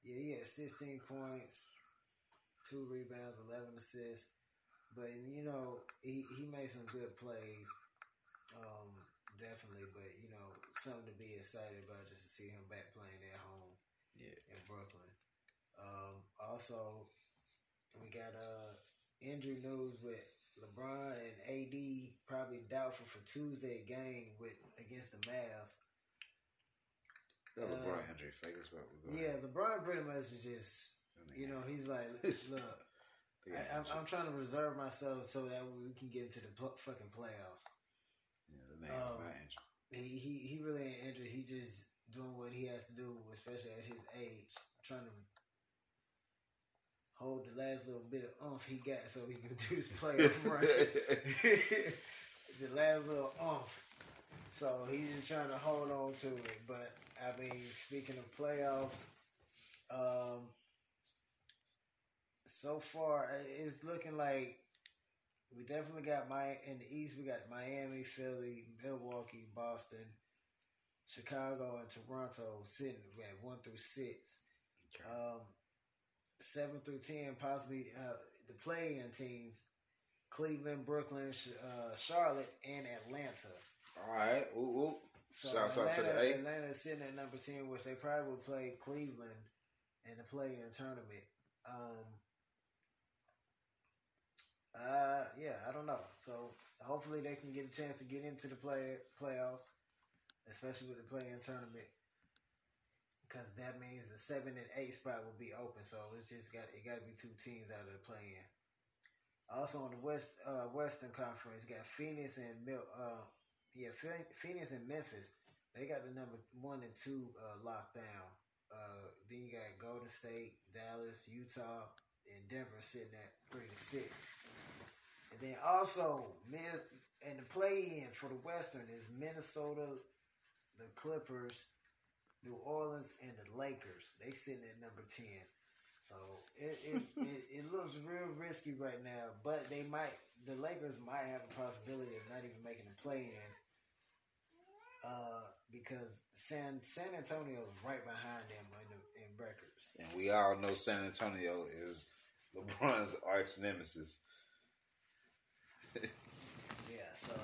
yeah, he had sixteen points, two rebounds, eleven assists. But you know, he he made some good plays, um, definitely. But you know, something to be excited about just to see him back playing at home Yeah. in Brooklyn. Um, also, we got uh injury news with LeBron and AD probably doubtful for Tuesday game with against the Mavs. That Uh, LeBron fake is what we're going. Yeah, LeBron pretty much is just you know he's like look. I, I'm, I'm trying to reserve myself so that we can get into the pl- fucking playoffs. yeah, the um, not injured. He, he he really ain't injured. He's just doing what he has to do, especially at his age, trying to hold the last little bit of oomph he got so he can do his playoff run. the last little oomph. So he's just trying to hold on to it. But I mean, speaking of playoffs, um, so far it's looking like we definitely got my in the East. We got Miami, Philly, Milwaukee, Boston, Chicago, and Toronto sitting at one through six. Okay. Um, seven through ten, possibly uh, the play-in teams: Cleveland, Brooklyn, uh, Charlotte, and Atlanta. All right. Ooh, ooh. So Shouts out to Atlanta, the A. Atlanta is sitting at number ten, which they probably will play Cleveland in the play-in tournament. Um, uh, yeah, I don't know. So hopefully they can get a chance to get into the play playoffs, especially with the play-in tournament, because that means the seven and eight spot will be open. So it's just got it got to be two teams out of the play-in. Also on the west uh, Western Conference, got Phoenix and Mil- uh, yeah, Phoenix and Memphis. They got the number one and two uh, locked down. Uh, then you got Golden State, Dallas, Utah, and Denver sitting at three to six. And then also, and the play in for the Western is Minnesota, the Clippers, New Orleans, and the Lakers. They sitting at number ten. So it it, it it looks real risky right now, but they might the Lakers might have a possibility of not even making the play in. Uh, because San San Antonio is right behind them in, the, in records. And we all know San Antonio is LeBron's arch nemesis. Yeah, so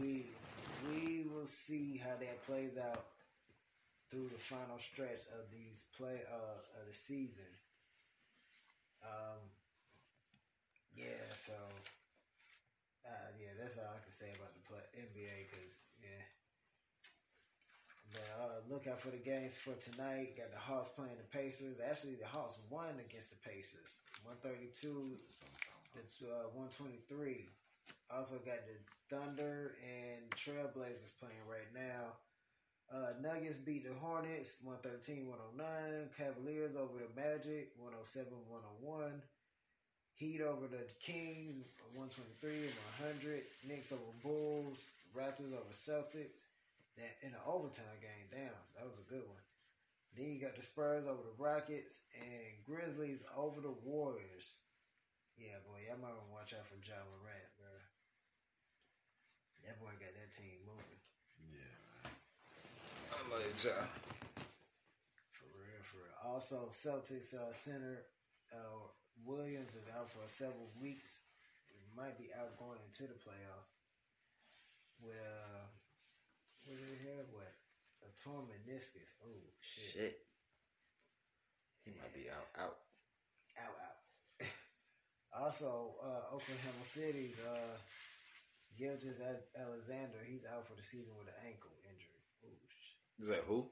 we we will see how that plays out through the final stretch of these play uh, of the season. Um, yeah, so uh, yeah, that's all I can say about the play, NBA. Cause yeah, uh, look out for the games for tonight. Got the Hawks playing the Pacers. Actually, the Hawks won against the Pacers, one thirty two to uh, one twenty three. Also got the Thunder and Trailblazers playing right now. Uh, Nuggets beat the Hornets 113-109. Cavaliers over the Magic 107-101. Heat over the Kings 123 and 100. Knicks over Bulls. Raptors over Celtics. That in an overtime game. Damn, that was a good one. Then you got the Spurs over the Rockets and Grizzlies over the Warriors. Yeah, boy, y'all might want to watch out for Ja Morant, bro. That boy got that team moving. Yeah, I like Ja. For real, for real. Also, Celtics uh, center uh, Williams is out for several weeks. He might be out going into the playoffs. With uh, what did he have? What a torn meniscus. Oh shit. Shit. He might be out. Out. Out, out. also, uh, Oklahoma City's uh, Gilgis Alexander, he's out for the season with an ankle injury. Ooh, shit. Is that who?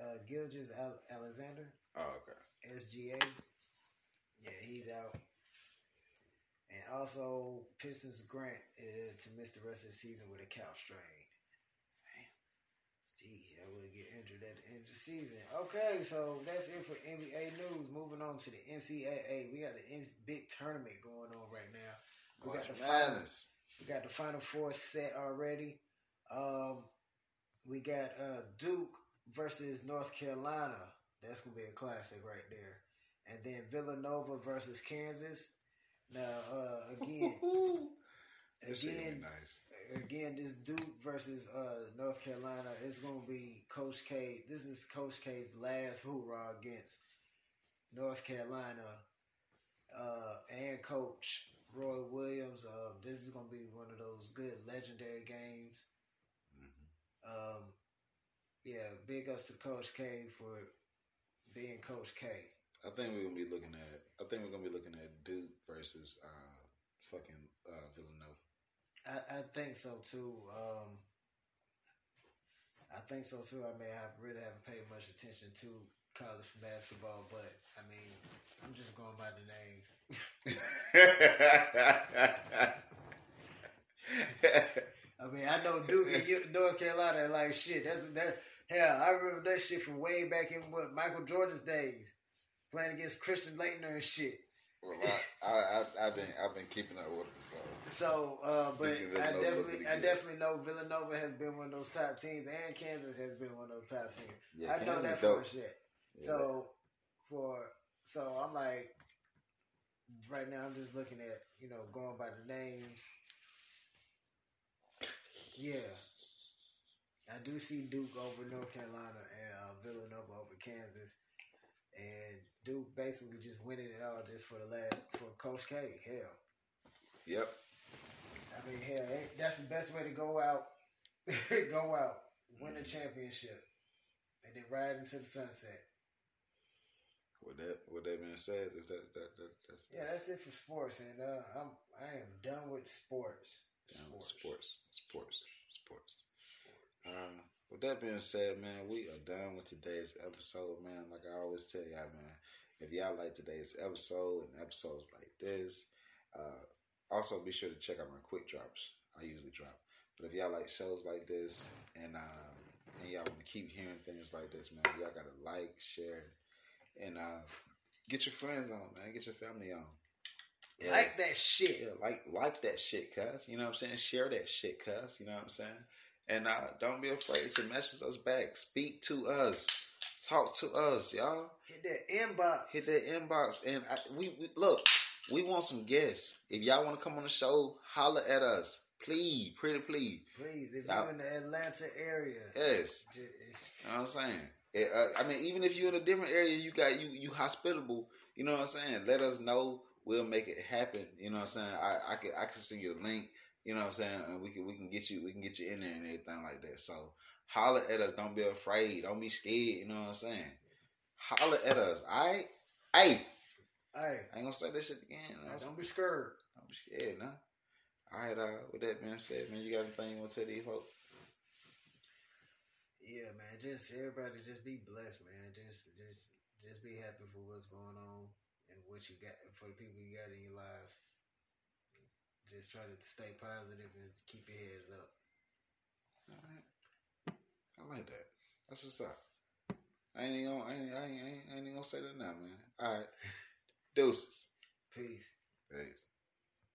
Uh, Gilgeous Al- Alexander, Oh, okay. SGA. Yeah, he's out. And also, Pistons Grant uh, to miss the rest of the season with a calf strain. Gee, I would get injured at the end of the season. Okay, so that's it for NBA news. Moving on to the NCAA. We got the big tournament going on right now. We got the final, we got the final four set already. Um, we got uh, Duke versus North Carolina. That's gonna be a classic right there. And then Villanova versus Kansas. Now, uh, again, That shit gonna again, nice. Again, this Duke versus uh, North Carolina is going to be Coach K. This is Coach K's last hoorah against North Carolina uh, and Coach Roy Williams. Uh, this is going to be one of those good legendary games. Mhm. Um, yeah, big ups to Coach K for being Coach K. I think we're gonna be looking at. I think we're gonna be looking at Duke versus uh, fucking uh, Villanova. I, I think so too. Um, I think so too. I mean, I really haven't paid much attention to college basketball, but I mean, I'm just going by the names. I mean, I know Duke and North Carolina are like shit. That's that. Hell, I remember that shit from way back in what Michael Jordan's days, playing against Christian Laettner and shit. Well, I, I, I've been I've been keeping up with them. So So, uh, but I definitely, I definitely know Villanova has been one of those top teams, and Kansas has been one of those top teams. yeah, I know Kansas that is for shit. Yeah, So, for so I'm like, right now I'm just looking at you know going by the names. Yeah, I do see Duke over North Carolina and uh, Villanova over Kansas, and Duke basically just winning it all just for the last for Coach K. Hell. Yep. I mean, hell, that's the best way to go out. go out, win the championship, and then ride into the sunset. With that, with that being said, is that that, that that's Yeah, that's it for sports, and uh, I'm I am done with sports. With sports, sports, sports. Uh, with that being said, man, we are done with today's episode, man. Like I always tell y'all, man, if y'all like today's episode and episodes like this, uh, also be sure to check out my quick drops. I usually drop, but if y'all like shows like this and uh, and y'all want to keep hearing things like this, man, y'all gotta like, share, and uh, get your friends on, man. Get your family on. Yeah. Like that shit. Yeah, like like that shit, cuz. You know what I'm saying? Share that shit, cuz. You know what I'm saying? And uh, don't be afraid to message us back. Speak to us. Talk to us, y'all. Hit that inbox. Hit that inbox. And I, we, we look, we want some guests. If y'all want to come on the show, holler at us. Please, pretty please. Please, if you're in the Atlanta area, Yes. ju- it's- You know what I'm saying? It, uh, I mean, even if you're in a different area, you got you you hospitable. You know what I'm saying? Let us know. We'll make it happen. You know what I'm saying? I I can I can send you a link. You know what I'm saying? And we can we can get you we can get you in there and everything like that. So holler at us. Don't be afraid. Don't be scared. You know what I'm saying? Holler at us. All right. Hey, Hey, I ain't gonna say that shit again. hey, don't be scared. Don't be scared, nah. All right. Uh, with that being said, man, you got anything you want to tell these folks? Yeah, man. Just everybody, just be blessed, man. Just, just, just be happy for what's going on and what you got for the people you got in your lives. Just try to stay positive and keep your heads up. All right. I like that. That's what's up. I ain't even gonna, I ain't, I ain't, I ain't, I ain't gonna say that now, man. All right. Deuces. Peace. Peace.